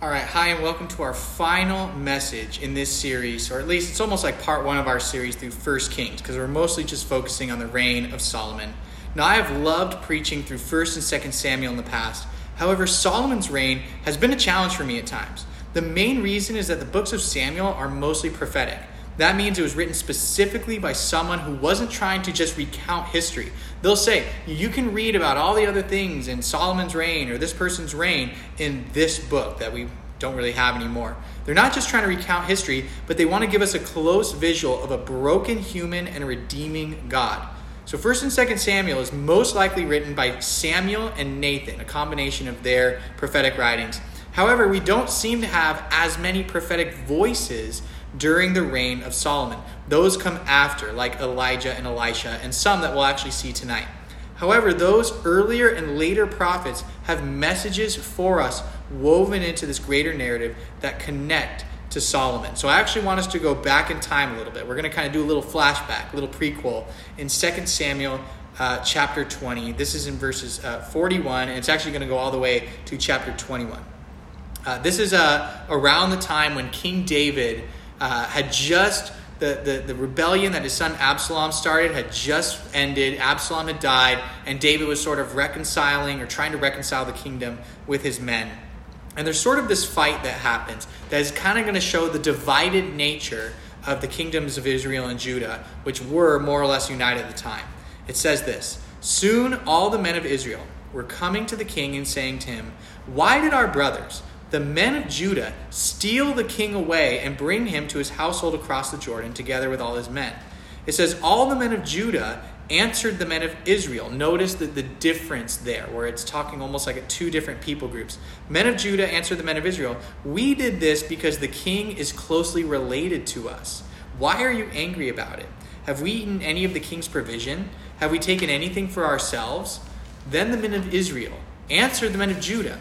All right, hi, and welcome to our final message in this series, or at least it's almost like part one of our series through First Kings, because we're mostly just focusing on the reign of Solomon. Now, I have loved preaching through First and Second Samuel in the past. However, Solomon's reign has been a challenge for me at times. The main reason is that the books of Samuel are mostly prophetic. That means it was written specifically by someone who wasn't trying to just recount history. They'll say, you can read about all the other things in Solomon's reign or this person's reign in this book that we don't really have anymore. They're not just trying to recount history, but they want to give us a close visual of a broken human and redeeming God. So 1st and 2nd Samuel is most likely written by Samuel and Nathan, a combination of their prophetic writings. However, we don't seem to have as many prophetic voices during the reign of Solomon. Those come after, like Elijah and Elisha, and some that we'll actually see tonight. However, those earlier and later prophets have messages for us woven into this greater narrative that connect to Solomon. So I actually want us to go back in time a little bit. We're going to kind of do a little flashback, a little prequel in 2 Samuel uh, chapter 20. This is in verses uh, 41, and it's actually going to go all the way to chapter 21. Uh, this is uh, around the time when King David uh, had just the, the, the rebellion that his son Absalom started had just ended. Absalom had died, and David was sort of reconciling or trying to reconcile the kingdom with his men. And there's sort of this fight that happens that is kind of going to show the divided nature of the kingdoms of Israel and Judah, which were more or less united at the time. It says this Soon all the men of Israel were coming to the king and saying to him, Why did our brothers, the men of Judah steal the king away and bring him to his household across the Jordan together with all his men. It says, All the men of Judah answered the men of Israel. Notice the, the difference there, where it's talking almost like two different people groups. Men of Judah answered the men of Israel, We did this because the king is closely related to us. Why are you angry about it? Have we eaten any of the king's provision? Have we taken anything for ourselves? Then the men of Israel answered the men of Judah.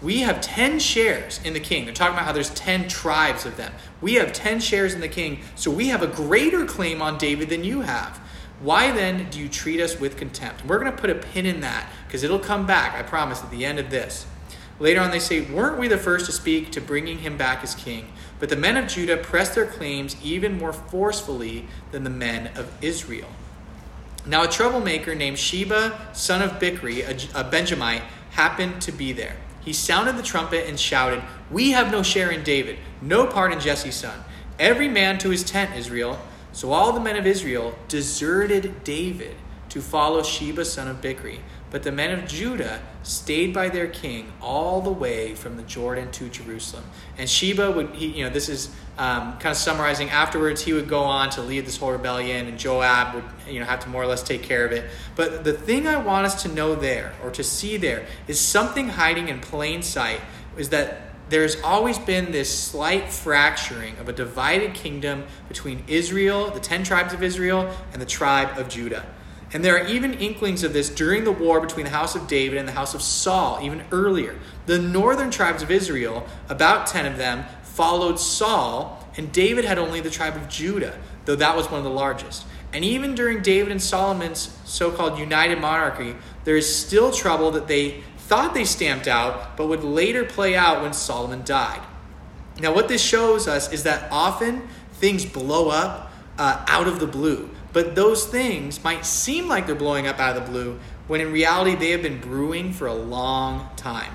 We have 10 shares in the king. They're talking about how there's 10 tribes of them. We have 10 shares in the king, so we have a greater claim on David than you have. Why then do you treat us with contempt? We're going to put a pin in that because it'll come back, I promise, at the end of this. Later on, they say, Weren't we the first to speak to bringing him back as king? But the men of Judah pressed their claims even more forcefully than the men of Israel. Now, a troublemaker named Sheba, son of Bichri, a, Benjamite, happened to be there. He sounded the trumpet and shouted, We have no share in David, no part in Jesse's son. Every man to his tent, Israel. So all the men of Israel deserted David to follow Sheba, son of Bichri. But the men of Judah stayed by their king all the way from the Jordan to Jerusalem. And Sheba would, he, you know, this is um, kind of summarizing. Afterwards, he would go on to lead this whole rebellion, and Joab would, you know, have to more or less take care of it. But the thing I want us to know there, or to see there, is something hiding in plain sight. Is that there's always been this slight fracturing of a divided kingdom between Israel, the ten tribes of Israel, and the tribe of Judah. And there are even inklings of this during the war between the house of David and the house of Saul, even earlier. The northern tribes of Israel, about 10 of them, followed Saul, and David had only the tribe of Judah, though that was one of the largest. And even during David and Solomon's so called united monarchy, there is still trouble that they thought they stamped out, but would later play out when Solomon died. Now, what this shows us is that often things blow up uh, out of the blue. But those things might seem like they're blowing up out of the blue when in reality they have been brewing for a long time.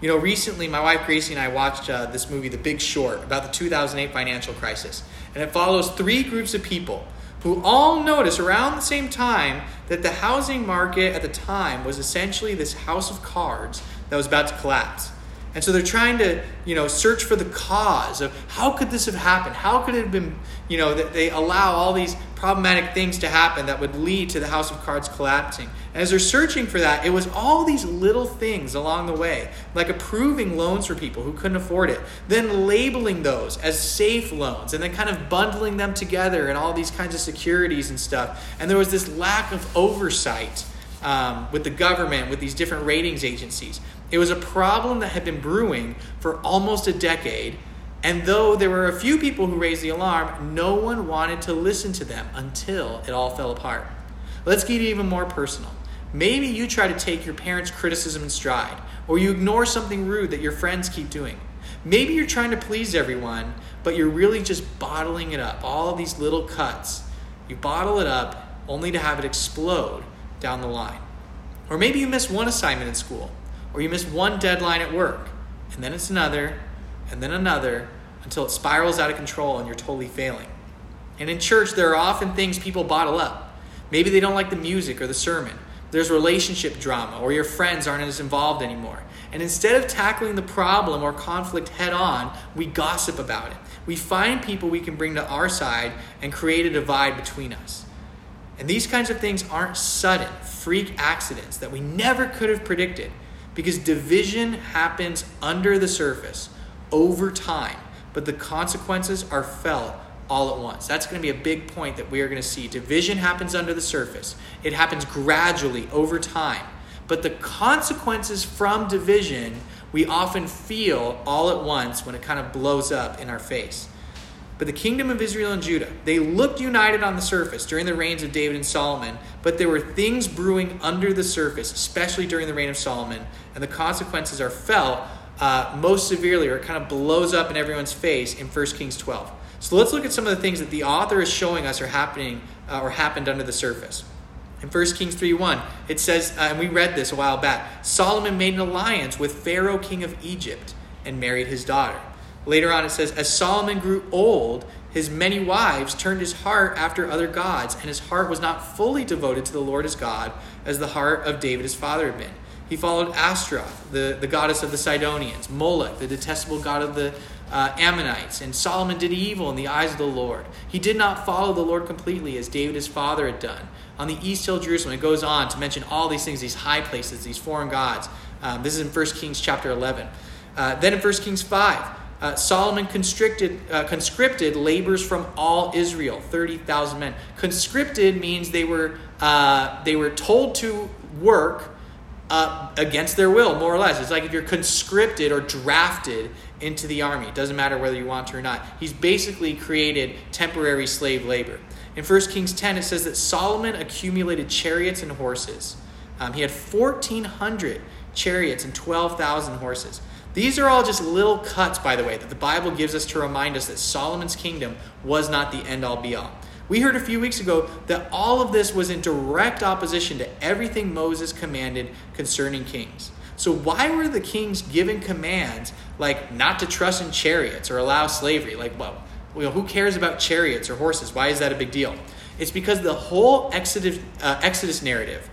You know, recently my wife Gracie and I watched uh, this movie, The Big Short, about the 2008 financial crisis. And it follows three groups of people who all notice around the same time that the housing market at the time was essentially this house of cards that was about to collapse. And so they're trying to, you know, search for the cause of how could this have happened? How could it have been, you know, that they allow all these problematic things to happen that would lead to the house of cards collapsing. And as they're searching for that, it was all these little things along the way, like approving loans for people who couldn't afford it, then labeling those as safe loans, and then kind of bundling them together and all these kinds of securities and stuff. And there was this lack of oversight um, with the government, with these different ratings agencies. It was a problem that had been brewing for almost a decade. And though there were a few people who raised the alarm, no one wanted to listen to them until it all fell apart. Let's get even more personal. Maybe you try to take your parents' criticism in stride, or you ignore something rude that your friends keep doing. Maybe you're trying to please everyone, but you're really just bottling it up. All these little cuts. You bottle it up only to have it explode down the line. Or maybe you miss one assignment in school, or you miss one deadline at work, and then it's another, and then another, until it spirals out of control and you're totally failing. And in church, there are often things people bottle up. Maybe they don't like the music or the sermon. There's relationship drama, or your friends aren't as involved anymore. And instead of tackling the problem or conflict head on, we gossip about it. We find people we can bring to our side and create a divide between us. And these kinds of things aren't sudden, freak accidents that we never could have predicted because division happens under the surface over time, but the consequences are felt all at once. That's going to be a big point that we are going to see. Division happens under the surface, it happens gradually over time. But the consequences from division we often feel all at once when it kind of blows up in our face. But the kingdom of Israel and Judah, they looked united on the surface during the reigns of David and Solomon, but there were things brewing under the surface, especially during the reign of Solomon, and the consequences are felt uh, most severely or it kind of blows up in everyone's face in 1 Kings 12. So let's look at some of the things that the author is showing us are happening uh, or happened under the surface. In 1 Kings 3 1, it says, uh, and we read this a while back Solomon made an alliance with Pharaoh, king of Egypt, and married his daughter. Later on, it says, As Solomon grew old, his many wives turned his heart after other gods, and his heart was not fully devoted to the Lord his God, as the heart of David his father had been. He followed Ashtaroth, the, the goddess of the Sidonians, Moloch, the detestable god of the uh, Ammonites, and Solomon did evil in the eyes of the Lord. He did not follow the Lord completely as David his father had done. On the east hill Jerusalem, it goes on to mention all these things, these high places, these foreign gods. Um, this is in 1 Kings chapter 11. Uh, then in 1 Kings 5, uh, Solomon constricted, uh, conscripted laborers from all Israel, 30,000 men. Conscripted means they were, uh, they were told to work uh, against their will, more or less. It's like if you're conscripted or drafted into the army. It doesn't matter whether you want to or not. He's basically created temporary slave labor. In 1 Kings 10, it says that Solomon accumulated chariots and horses. Um, he had 1,400 chariots and 12,000 horses. These are all just little cuts, by the way, that the Bible gives us to remind us that Solomon's kingdom was not the end all be all. We heard a few weeks ago that all of this was in direct opposition to everything Moses commanded concerning kings. So, why were the kings given commands like not to trust in chariots or allow slavery? Like, well, well who cares about chariots or horses? Why is that a big deal? It's because the whole Exodus, uh, Exodus narrative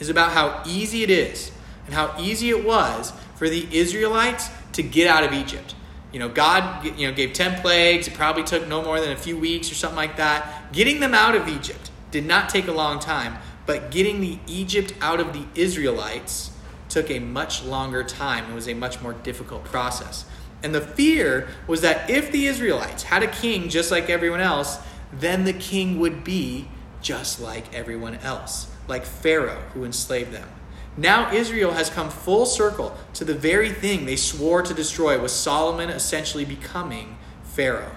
is about how easy it is and how easy it was for the Israelites to get out of Egypt. You know, God you know, gave 10 plagues. It probably took no more than a few weeks or something like that. Getting them out of Egypt did not take a long time, but getting the Egypt out of the Israelites took a much longer time. It was a much more difficult process. And the fear was that if the Israelites had a king just like everyone else, then the king would be just like everyone else, like Pharaoh who enslaved them. Now Israel has come full circle to the very thing they swore to destroy, with Solomon essentially becoming Pharaoh.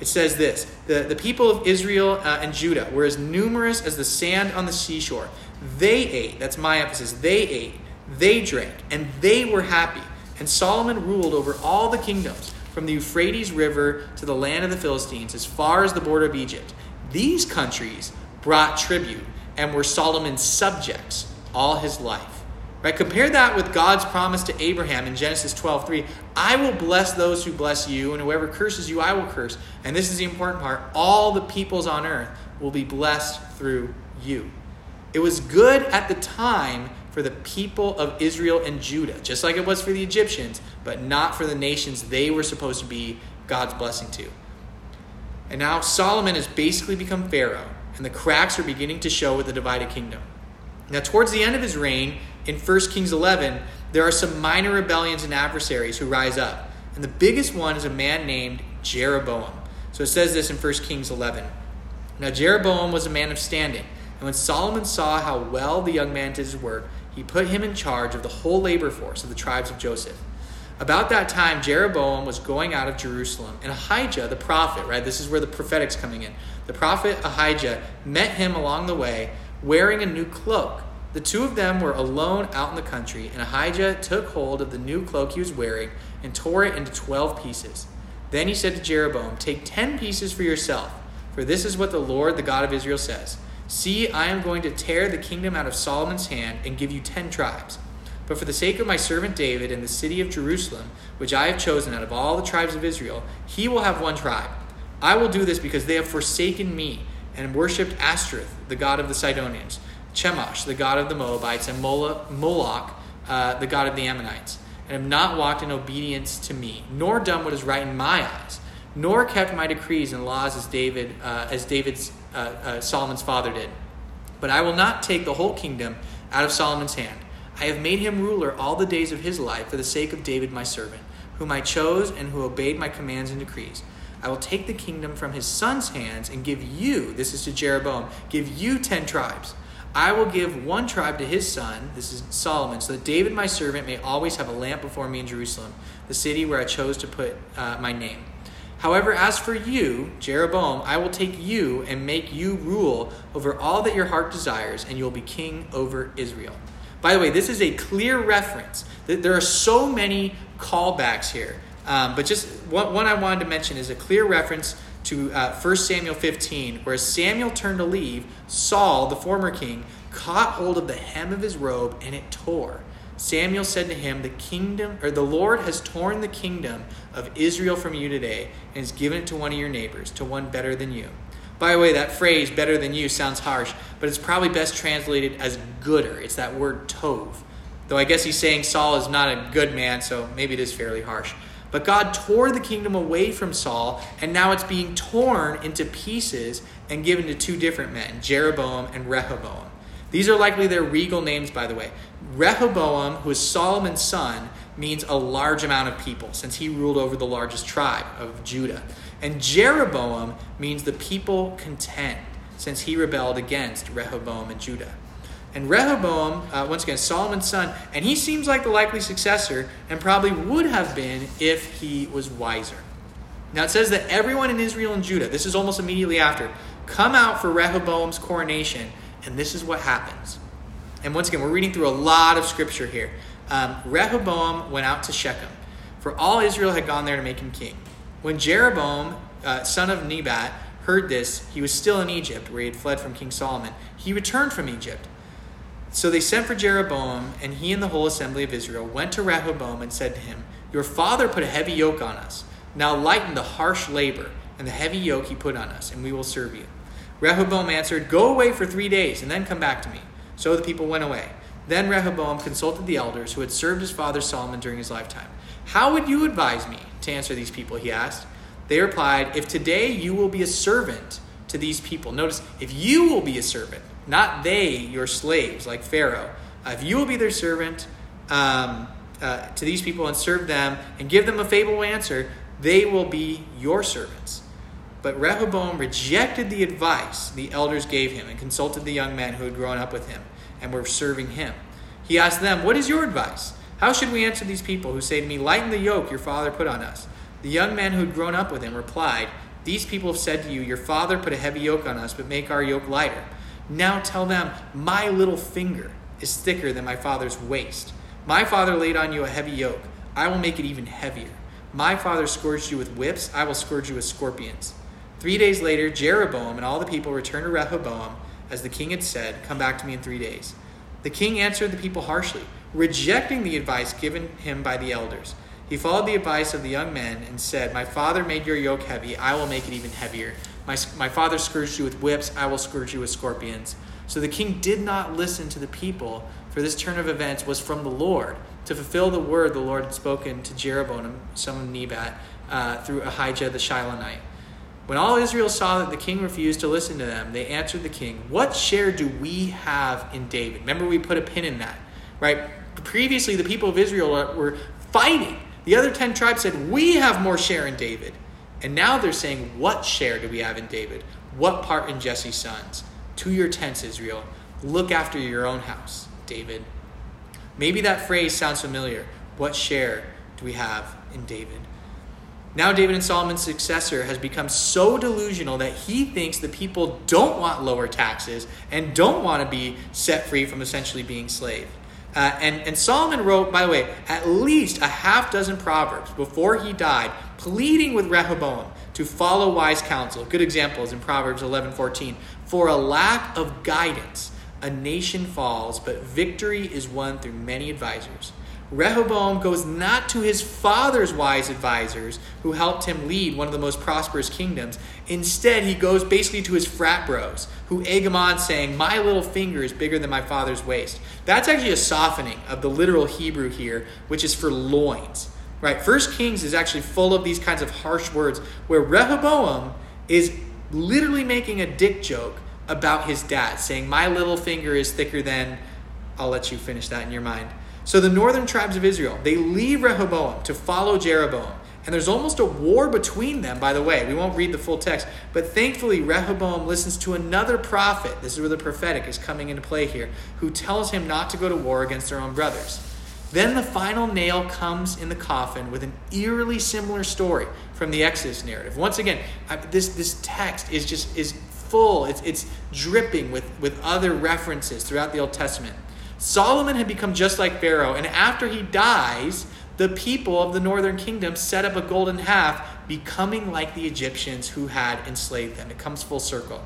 It says this the, the people of Israel uh, and Judah were as numerous as the sand on the seashore. They ate, that's my emphasis, they ate, they drank, and they were happy. And Solomon ruled over all the kingdoms, from the Euphrates River to the land of the Philistines, as far as the border of Egypt. These countries brought tribute and were Solomon's subjects all his life. Right? Compare that with God's promise to Abraham in Genesis 12 3. I will bless those who bless you, and whoever curses you, I will curse. And this is the important part all the peoples on earth will be blessed through you. It was good at the time for the people of Israel and Judah, just like it was for the Egyptians, but not for the nations they were supposed to be God's blessing to. And now Solomon has basically become Pharaoh, and the cracks are beginning to show with the divided kingdom. Now, towards the end of his reign, in 1 Kings 11, there are some minor rebellions and adversaries who rise up. And the biggest one is a man named Jeroboam. So it says this in 1 Kings 11. Now, Jeroboam was a man of standing. And when Solomon saw how well the young man did his work, he put him in charge of the whole labor force of the tribes of Joseph. About that time, Jeroboam was going out of Jerusalem, and Ahijah, the prophet, right? This is where the prophetic's coming in. The prophet Ahijah met him along the way wearing a new cloak. The two of them were alone out in the country, and Ahijah took hold of the new cloak he was wearing and tore it into twelve pieces. Then he said to Jeroboam, Take ten pieces for yourself, for this is what the Lord, the God of Israel, says See, I am going to tear the kingdom out of Solomon's hand and give you ten tribes. But for the sake of my servant David and the city of Jerusalem, which I have chosen out of all the tribes of Israel, he will have one tribe. I will do this because they have forsaken me and worshipped Ashtoreth, the god of the Sidonians, Chemosh, the god of the Moabites, and Moloch, uh, the god of the Ammonites and have not walked in obedience to me, nor done what is right in my eyes, nor kept my decrees and laws as David, uh, as David's uh, uh, Solomon's father did. But I will not take the whole kingdom out of Solomon's hand. I have made him ruler all the days of his life for the sake of David my servant, whom I chose and who obeyed my commands and decrees. I will take the kingdom from his son's hands and give you, this is to Jeroboam, give you ten tribes I will give one tribe to his son, this is Solomon, so that David my servant may always have a lamp before me in Jerusalem, the city where I chose to put uh, my name. However, as for you, Jeroboam, I will take you and make you rule over all that your heart desires, and you will be king over Israel. By the way, this is a clear reference. There are so many callbacks here. Um, but just one, one I wanted to mention is a clear reference to uh, 1 Samuel 15, where Samuel turned to leave, Saul, the former king, caught hold of the hem of his robe and it tore. Samuel said to him, The kingdom, or the Lord has torn the kingdom of Israel from you today and has given it to one of your neighbors, to one better than you. By the way, that phrase, better than you, sounds harsh, but it's probably best translated as gooder. It's that word tov. Though I guess he's saying Saul is not a good man, so maybe it is fairly harsh. But God tore the kingdom away from Saul, and now it's being torn into pieces and given to two different men, Jeroboam and Rehoboam. These are likely their regal names, by the way. Rehoboam, who is Solomon's son, means a large amount of people, since he ruled over the largest tribe of Judah. And Jeroboam means the people contend, since he rebelled against Rehoboam and Judah. And Rehoboam, uh, once again, Solomon's son, and he seems like the likely successor and probably would have been if he was wiser. Now it says that everyone in Israel and Judah, this is almost immediately after, come out for Rehoboam's coronation, and this is what happens. And once again, we're reading through a lot of scripture here. Um, Rehoboam went out to Shechem, for all Israel had gone there to make him king. When Jeroboam, uh, son of Nebat, heard this, he was still in Egypt, where he had fled from King Solomon. He returned from Egypt. So they sent for Jeroboam, and he and the whole assembly of Israel went to Rehoboam and said to him, Your father put a heavy yoke on us. Now lighten the harsh labor and the heavy yoke he put on us, and we will serve you. Rehoboam answered, Go away for three days, and then come back to me. So the people went away. Then Rehoboam consulted the elders who had served his father Solomon during his lifetime. How would you advise me to answer these people? He asked. They replied, If today you will be a servant to these people. Notice, if you will be a servant, not they your slaves, like Pharaoh. Uh, if you will be their servant um, uh, to these people and serve them and give them a favorable answer, they will be your servants. But Rehoboam rejected the advice the elders gave him and consulted the young men who had grown up with him and were serving him. He asked them, What is your advice? How should we answer these people who say to me, Lighten the yoke your father put on us? The young men who had grown up with him replied, These people have said to you, Your father put a heavy yoke on us, but make our yoke lighter. Now tell them, My little finger is thicker than my father's waist. My father laid on you a heavy yoke. I will make it even heavier. My father scourged you with whips. I will scourge you with scorpions. Three days later, Jeroboam and all the people returned to Rehoboam, as the king had said, Come back to me in three days. The king answered the people harshly, rejecting the advice given him by the elders. He followed the advice of the young men and said, My father made your yoke heavy. I will make it even heavier. My, my father scourged you with whips, I will scourge you with scorpions. So the king did not listen to the people, for this turn of events was from the Lord, to fulfill the word the Lord had spoken to Jeroboam, son of Nebat, uh, through Ahijah the Shilonite. When all Israel saw that the king refused to listen to them, they answered the king, What share do we have in David? Remember, we put a pin in that, right? Previously, the people of Israel were fighting. The other 10 tribes said, We have more share in David. And now they're saying, What share do we have in David? What part in Jesse's sons? To your tents, Israel. Look after your own house, David. Maybe that phrase sounds familiar. What share do we have in David? Now, David and Solomon's successor has become so delusional that he thinks the people don't want lower taxes and don't want to be set free from essentially being slaves. Uh, and, and Solomon wrote, by the way, at least a half dozen proverbs before he died, pleading with Rehoboam to follow wise counsel. Good examples in Proverbs 11 14. For a lack of guidance, a nation falls, but victory is won through many advisors. Rehoboam goes not to his father's wise advisors who helped him lead one of the most prosperous kingdoms. Instead, he goes basically to his frat bros who egg him on, saying, My little finger is bigger than my father's waist. That's actually a softening of the literal Hebrew here, which is for loins. Right? First Kings is actually full of these kinds of harsh words where Rehoboam is literally making a dick joke about his dad, saying, My little finger is thicker than. I'll let you finish that in your mind. So the northern tribes of Israel, they leave Rehoboam to follow Jeroboam. And there's almost a war between them, by the way. We won't read the full text. But thankfully, Rehoboam listens to another prophet. This is where the prophetic is coming into play here, who tells him not to go to war against their own brothers. Then the final nail comes in the coffin with an eerily similar story from the Exodus narrative. Once again, this, this text is just is full, it's, it's dripping with, with other references throughout the Old Testament. Solomon had become just like Pharaoh, and after he dies, the people of the northern kingdom set up a golden half, becoming like the Egyptians who had enslaved them. It comes full circle.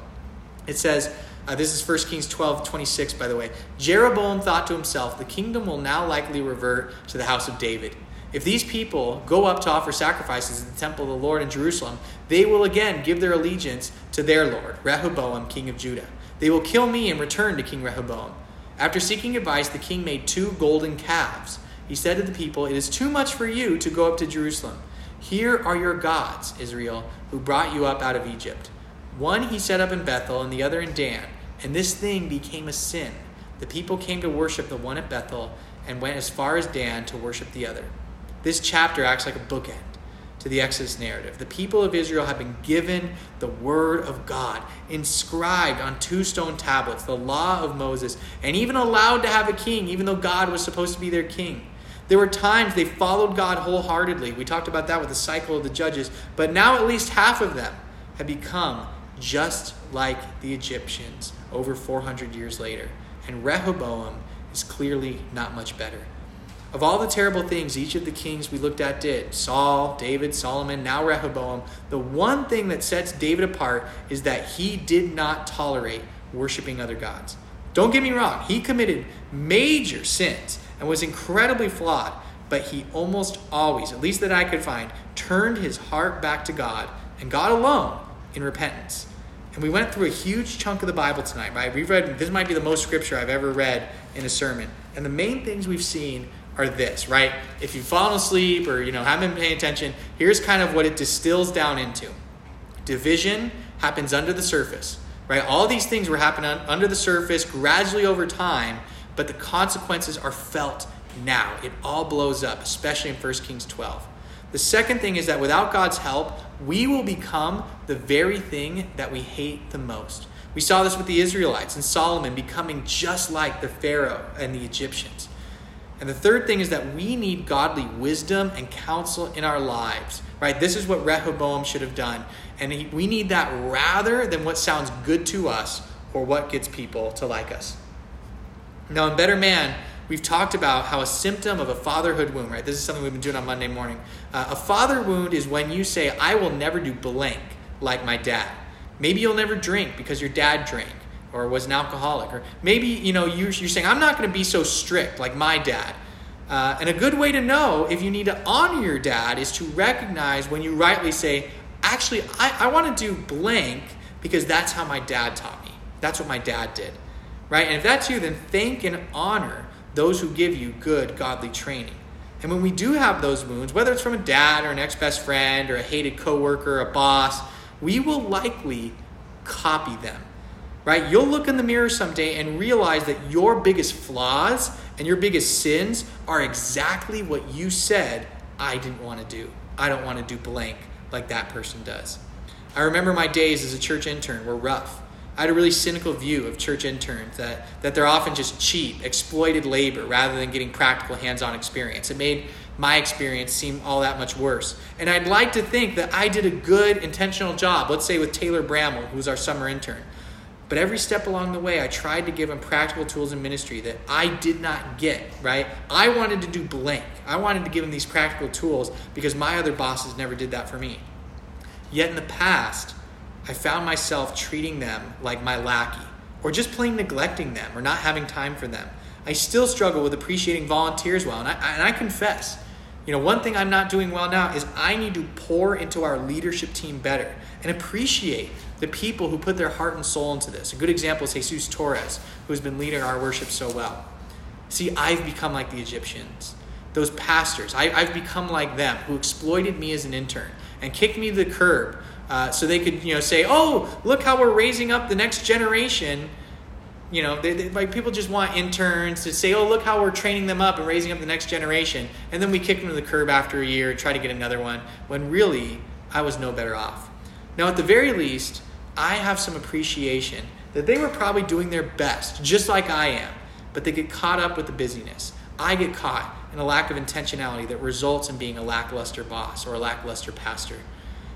It says, uh, this is 1 Kings 12, 26, by the way. Jeroboam thought to himself, The kingdom will now likely revert to the house of David. If these people go up to offer sacrifices in the temple of the Lord in Jerusalem, they will again give their allegiance to their Lord, Rehoboam, king of Judah. They will kill me and return to King Rehoboam. After seeking advice, the king made two golden calves. He said to the people, It is too much for you to go up to Jerusalem. Here are your gods, Israel, who brought you up out of Egypt. One he set up in Bethel and the other in Dan, and this thing became a sin. The people came to worship the one at Bethel and went as far as Dan to worship the other. This chapter acts like a bookend to the Exodus narrative. The people of Israel have been given the word of God, inscribed on two stone tablets, the law of Moses, and even allowed to have a king, even though God was supposed to be their king. There were times they followed God wholeheartedly. We talked about that with the cycle of the judges. But now at least half of them have become just like the Egyptians over 400 years later. And Rehoboam is clearly not much better. Of all the terrible things each of the kings we looked at did Saul, David, Solomon, now Rehoboam the one thing that sets David apart is that he did not tolerate worshiping other gods. Don't get me wrong, he committed major sins and was incredibly flawed, but he almost always, at least that I could find, turned his heart back to God and God alone in repentance. And we went through a huge chunk of the Bible tonight, right? We've read, this might be the most scripture I've ever read in a sermon. And the main things we've seen are this, right? If you've fallen asleep or you know haven't been paying attention, here's kind of what it distills down into. Division happens under the surface, right? All these things were happening under the surface gradually over time, but the consequences are felt now. It all blows up, especially in 1 Kings 12. The second thing is that without God's help, we will become the very thing that we hate the most. We saw this with the Israelites and Solomon becoming just like the Pharaoh and the Egyptians. And the third thing is that we need godly wisdom and counsel in our lives, right? This is what Rehoboam should have done. And he, we need that rather than what sounds good to us or what gets people to like us. Now, in Better Man, we've talked about how a symptom of a fatherhood wound, right? This is something we've been doing on Monday morning. Uh, a father wound is when you say, I will never do blank like my dad. Maybe you'll never drink because your dad drank or was an alcoholic. Or maybe, you know, you're, you're saying, I'm not going to be so strict like my dad. Uh, and a good way to know if you need to honor your dad is to recognize when you rightly say, actually, I, I want to do blank because that's how my dad taught me. That's what my dad did. Right? And if that's you, then thank and honor those who give you good, godly training. And when we do have those wounds, whether it's from a dad or an ex best friend or a hated coworker, or a boss, we will likely copy them right? You'll look in the mirror someday and realize that your biggest flaws and your biggest sins are exactly what you said I didn't want to do. I don't want to do blank like that person does. I remember my days as a church intern were rough. I had a really cynical view of church interns that, that they're often just cheap, exploited labor rather than getting practical hands on experience. It made my experience seem all that much worse. And I'd like to think that I did a good intentional job, let's say with Taylor Bramwell, who's our summer intern. But every step along the way, I tried to give him practical tools in ministry that I did not get, right? I wanted to do blank. I wanted to give him these practical tools because my other bosses never did that for me. Yet in the past, I found myself treating them like my lackey, or just plain neglecting them, or not having time for them. I still struggle with appreciating volunteers well, and I, and I confess, you know, one thing I'm not doing well now is I need to pour into our leadership team better and appreciate the people who put their heart and soul into this. A good example is Jesus Torres, who's been leading our worship so well. See, I've become like the Egyptians. Those pastors, I, have become like them who exploited me as an intern and kicked me to the curb uh, so they could, you know, say, "Oh, look how we're raising up the next generation." You know, they, they, like people just want interns to say, "Oh, look how we're training them up and raising up the next generation," and then we kick them to the curb after a year and try to get another one. When really, I was no better off. Now, at the very least, I have some appreciation that they were probably doing their best, just like I am, but they get caught up with the busyness. I get caught in a lack of intentionality that results in being a lackluster boss or a lackluster pastor.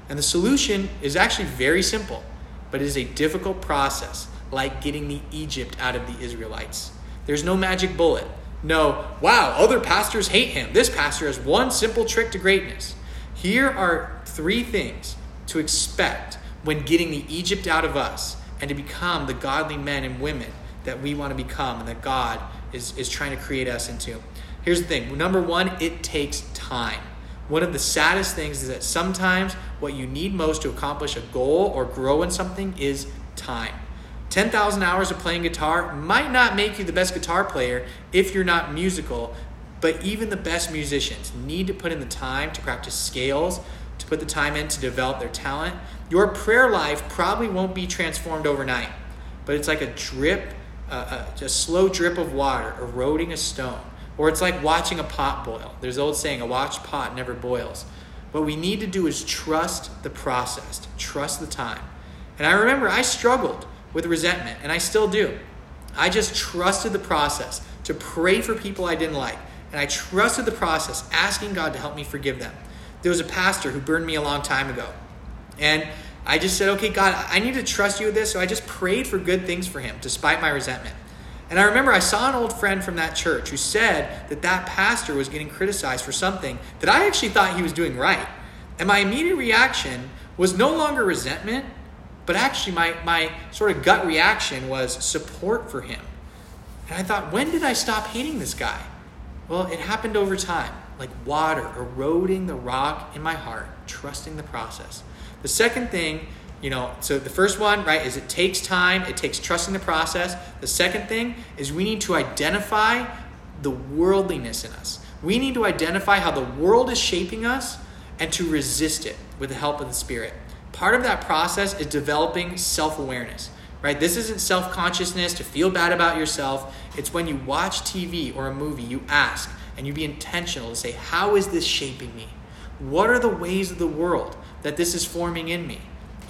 And the solution is actually very simple, but it is a difficult process, like getting the Egypt out of the Israelites. There's no magic bullet. No, wow, other pastors hate him. This pastor has one simple trick to greatness. Here are three things to expect when getting the Egypt out of us and to become the godly men and women that we want to become and that God is, is trying to create us into. Here's the thing number one, it takes time. One of the saddest things is that sometimes what you need most to accomplish a goal or grow in something is time. 10,000 hours of playing guitar might not make you the best guitar player if you're not musical, but even the best musicians need to put in the time to practice scales, to put the time in to develop their talent. Your prayer life probably won't be transformed overnight, but it's like a drip, uh, a, a slow drip of water eroding a stone. Or it's like watching a pot boil. There's an old saying, a watched pot never boils. What we need to do is trust the process, trust the time. And I remember I struggled with resentment, and I still do. I just trusted the process to pray for people I didn't like. And I trusted the process, asking God to help me forgive them. There was a pastor who burned me a long time ago. And I just said, okay, God, I need to trust you with this. So I just prayed for good things for him, despite my resentment. And I remember I saw an old friend from that church who said that that pastor was getting criticized for something that I actually thought he was doing right. And my immediate reaction was no longer resentment, but actually my, my sort of gut reaction was support for him. And I thought, when did I stop hating this guy? Well, it happened over time, like water eroding the rock in my heart, trusting the process. The second thing you know, so the first one, right, is it takes time, it takes trusting the process. The second thing is we need to identify the worldliness in us. We need to identify how the world is shaping us and to resist it with the help of the Spirit. Part of that process is developing self awareness, right? This isn't self consciousness to feel bad about yourself. It's when you watch TV or a movie, you ask and you be intentional to say, How is this shaping me? What are the ways of the world that this is forming in me?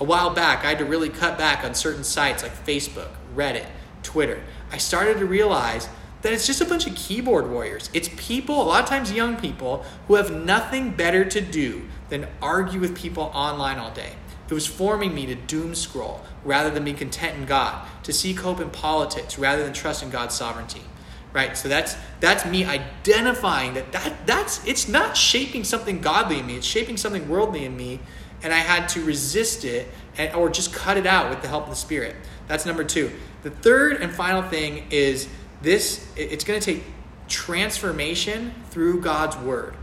A while back, I had to really cut back on certain sites like Facebook, Reddit, Twitter. I started to realize that it's just a bunch of keyboard warriors. It's people, a lot of times young people, who have nothing better to do than argue with people online all day. It was forming me to doom scroll rather than be content in God, to seek hope in politics rather than trust in God's sovereignty. Right? So that's that's me identifying that, that that's it's not shaping something godly in me, it's shaping something worldly in me and I had to resist it and, or just cut it out with the help of the Spirit. That's number two. The third and final thing is this it's going to take transformation through God's Word.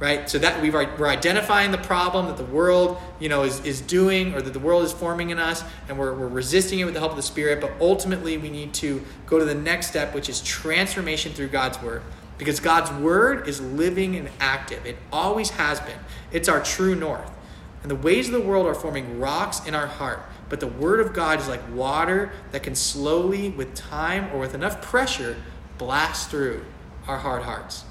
Right? So that we've, we're identifying the problem that the world, you know, is, is doing or that the world is forming in us, and we're, we're resisting it with the help of the Spirit. But ultimately, we need to go to the next step, which is transformation through God's Word. Because God's Word is living and active. It always has been. It's our true north. And the ways of the world are forming rocks in our heart. But the Word of God is like water that can slowly, with time or with enough pressure, blast through our hard hearts.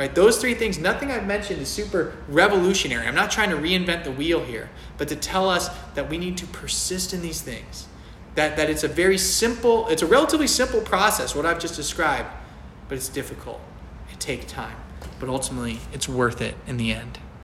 Right? Those three things, nothing I've mentioned is super revolutionary. I'm not trying to reinvent the wheel here, but to tell us that we need to persist in these things. That, that it's a very simple, it's a relatively simple process, what I've just described, but it's difficult. It takes time. but ultimately it's worth it in the end.